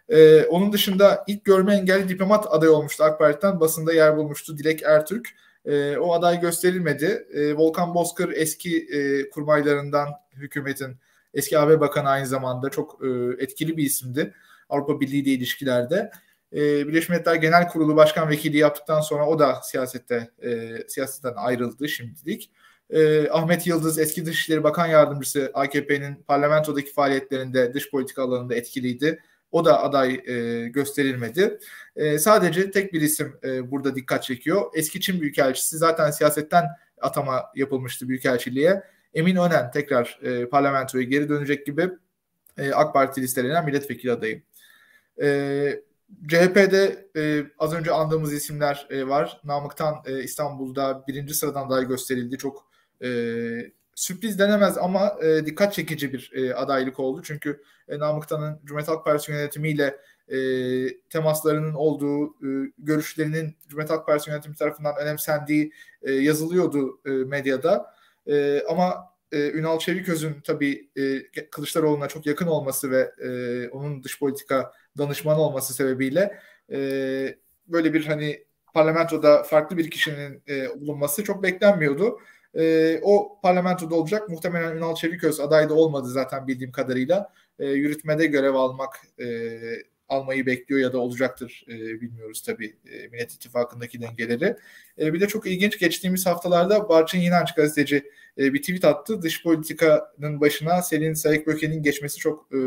e, onun dışında ilk görme engelli diplomat aday olmuştu AK Parti'den basında yer bulmuştu Dilek Ertürk. E, o aday gösterilmedi. E, Volkan Bozkır eski e, kurmaylarından hükümetin eski AB Bakanı aynı zamanda çok e, etkili bir isimdi. Avrupa Birliği ile ilişkilerde. E, Birleşmiş Milletler Genel Kurulu Başkan Vekili yaptıktan sonra o da siyasette e, siyasetten ayrıldı şimdilik. E, Ahmet Yıldız eski Dışişleri Bakan Yardımcısı AKP'nin parlamentodaki faaliyetlerinde dış politika alanında etkiliydi. O da aday e, gösterilmedi. E, sadece tek bir isim e, burada dikkat çekiyor. Eski Çin Büyükelçisi zaten siyasetten atama yapılmıştı Büyükelçiliğe. Emin Önen tekrar e, parlamentoya geri dönecek gibi e, AK Parti listelenen milletvekili adayı. E, CHP'de e, az önce andığımız isimler e, var. Namık'tan e, İstanbul'da birinci sıradan aday gösterildi. Çok e, sürpriz denemez ama e, dikkat çekici bir e, adaylık oldu. Çünkü e, Namık'tan'ın Cumhuriyet Halk Partisi yönetimiyle e, temaslarının olduğu, e, görüşlerinin Cumhuriyet Halk Partisi yönetimi tarafından önemsendiği e, yazılıyordu e, medyada. E, ama e, Ünal Çeviköz'ün tabii e, Kılıçdaroğlu'na çok yakın olması ve e, onun dış politika danışmanı olması sebebiyle e, böyle bir hani parlamentoda farklı bir kişinin e, bulunması çok beklenmiyordu. E, o parlamentoda olacak. Muhtemelen Ünal Çeviköz aday da olmadı zaten bildiğim kadarıyla. E, yürütmede görev almak e, almayı bekliyor ya da olacaktır e, bilmiyoruz tabii e, Millet İttifakı'ndaki dengeleri. E, bir de çok ilginç geçtiğimiz haftalarda Barçın İnanç gazeteci e, bir tweet attı. Dış politikanın başına Selin Sayık Böke'nin geçmesi çok e,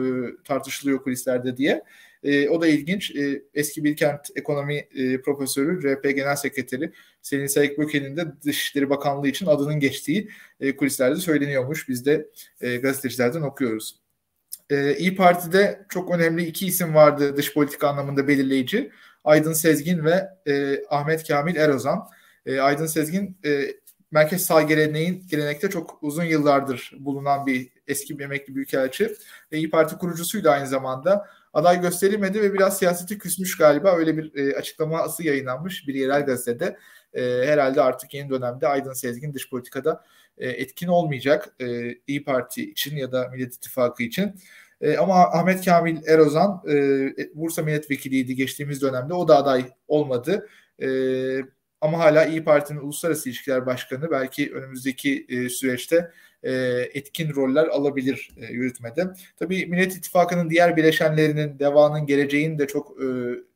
tartışılıyor kulislerde diye. E, o da ilginç. E, eski Bilkent Ekonomi e, Profesörü, CHP Genel Sekreteri Selin Sayık Böke'nin de Dışişleri Bakanlığı için adının geçtiği e, kulislerde söyleniyormuş. Biz de e, gazetecilerden okuyoruz. E, İyi Parti'de çok önemli iki isim vardı dış politika anlamında belirleyici. Aydın Sezgin ve e, Ahmet Kamil Erozan. E, Aydın Sezgin e, merkez sağ geleneğin gelenekte çok uzun yıllardır bulunan bir eski bir emekli büyükelçi ve İyi Parti kurucusuydu aynı zamanda. Aday gösterilmedi ve biraz siyaseti küsmüş galiba. Öyle bir e, açıklaması yayınlanmış bir yerel gazetede. E, herhalde artık yeni dönemde Aydın Sezgin dış politikada e, etkin olmayacak e, İyi Parti için ya da Millet İttifakı için. E, ama Ahmet Kamil Erozan e, Bursa Milletvekiliydi geçtiğimiz dönemde. O da aday olmadı. E, ama hala İyi Parti'nin Uluslararası İlişkiler Başkanı belki önümüzdeki e, süreçte e, etkin roller alabilir e, yürütmede. Tabii Millet İttifakı'nın diğer bileşenlerinin, DEVA'nın, geleceğin de çok e,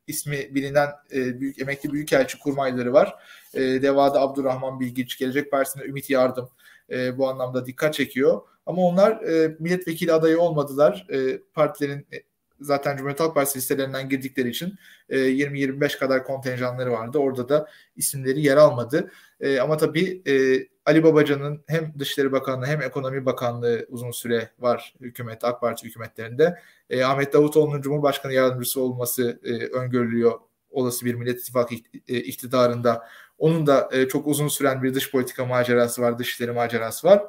ismi bilinen e, büyük emekli büyükelçi kurmayları var. E, DEVA'da Abdurrahman Bilgiç, Gelecek Partisi'nde Ümit Yardım e, bu anlamda dikkat çekiyor. Ama onlar e, milletvekili adayı olmadılar. E, partilerin e, zaten Cumhuriyet Halk Partisi listelerinden girdikleri için e, 20-25 kadar kontenjanları vardı. Orada da isimleri yer almadı. E, ama tabii e, Ali Babacan'ın hem Dışişleri Bakanlığı hem Ekonomi Bakanlığı uzun süre var hükümet, AK Parti hükümetlerinde. E, Ahmet Davutoğlu'nun Cumhurbaşkanı Yardımcısı olması e, öngörülüyor olası bir Millet İttifakı e, iktidarında. Onun da e, çok uzun süren bir dış politika macerası var, dışişleri macerası var.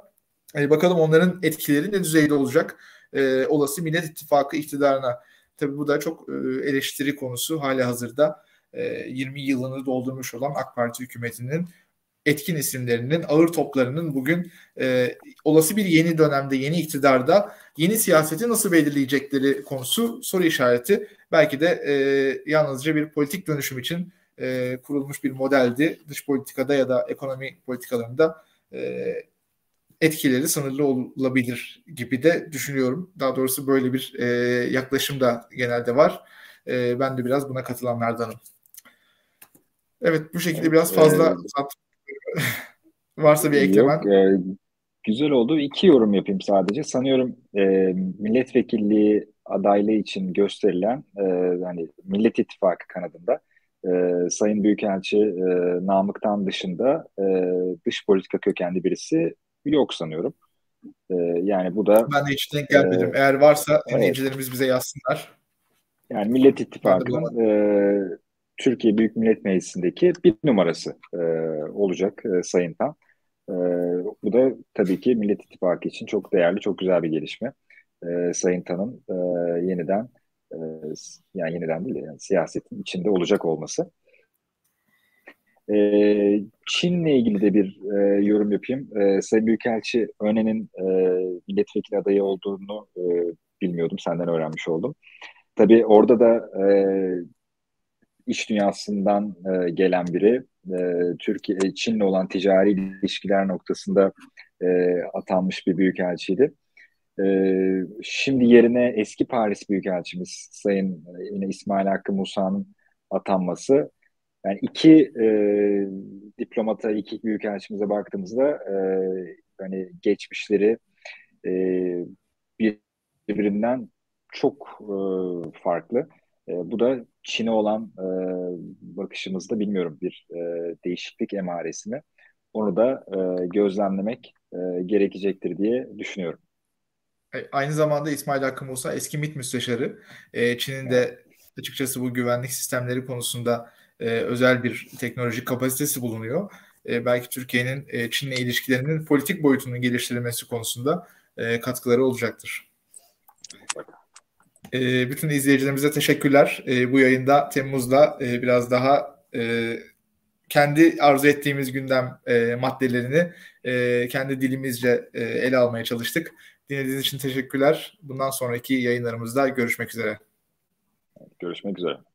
E, bakalım onların etkileri ne düzeyde olacak e, olası Millet İttifakı iktidarına. Tabii bu da çok e, eleştiri konusu hali hazırda. E, 20 yılını doldurmuş olan AK Parti hükümetinin etkin isimlerinin, ağır toplarının bugün e, olası bir yeni dönemde, yeni iktidarda yeni siyaseti nasıl belirleyecekleri konusu soru işareti. Belki de e, yalnızca bir politik dönüşüm için e, kurulmuş bir modeldi. Dış politikada ya da ekonomi politikalarında e, etkileri sınırlı olabilir gibi de düşünüyorum. Daha doğrusu böyle bir e, yaklaşım da genelde var. E, ben de biraz buna katılanlardanım. Evet bu şekilde biraz fazla e, varsa bir eklemen. Yok, e, güzel oldu. İki yorum yapayım sadece. Sanıyorum e, milletvekilliği adaylığı için gösterilen e, hani Millet İttifakı kanadında e, Sayın Büyükelçi e, Namık'tan dışında e, dış politika kökenli birisi yok sanıyorum. E, yani bu da... Ben de hiç denk gelmedim. E, Eğer varsa dinleyicilerimiz evet. bize yazsınlar. Yani Millet İttifakı'nın e, Türkiye Büyük Millet Meclisi'ndeki bir numarası e, olacak e, Sayın Tan. E, bu da tabii ki Millet İttifakı için çok değerli, çok güzel bir gelişme. E, Sayın Tan'ın e, yeniden e, yani yeniden değil yani siyasetin içinde olacak olması. E, Çin'le ilgili de bir e, yorum yapayım. E, Sayın Büyükelçi Önen'in e, milletvekili adayı olduğunu e, bilmiyordum. Senden öğrenmiş oldum. Tabii orada da e, iş dünyasından e, gelen biri. E, Türkiye, e, Çin'le olan ticari ilişkiler noktasında e, atanmış bir büyükelçiydi. E, şimdi yerine eski Paris Büyükelçimiz Sayın yine İsmail Hakkı Musa'nın atanması yani iki e, diplomata, iki büyükelçimize baktığımızda e, hani geçmişleri e, birbirinden çok e, farklı. E, bu da Çin'e olan e, bakışımızda bilmiyorum bir e, değişiklik emaresi mi? Onu da e, gözlemlemek e, gerekecektir diye düşünüyorum. E, aynı zamanda İsmail Hakkı Musa eski MİT müsteşarı. E, Çin'in de açıkçası bu güvenlik sistemleri konusunda e, özel bir teknolojik kapasitesi bulunuyor. E, belki Türkiye'nin e, Çin'le ilişkilerinin politik boyutunun geliştirilmesi konusunda e, katkıları olacaktır. E, bütün izleyicilerimize teşekkürler. E, bu yayında Temmuz'da e, biraz daha e, kendi arzu ettiğimiz gündem e, maddelerini e, kendi dilimizce e, ele almaya çalıştık. Dinlediğiniz için teşekkürler. Bundan sonraki yayınlarımızda görüşmek üzere. Görüşmek üzere.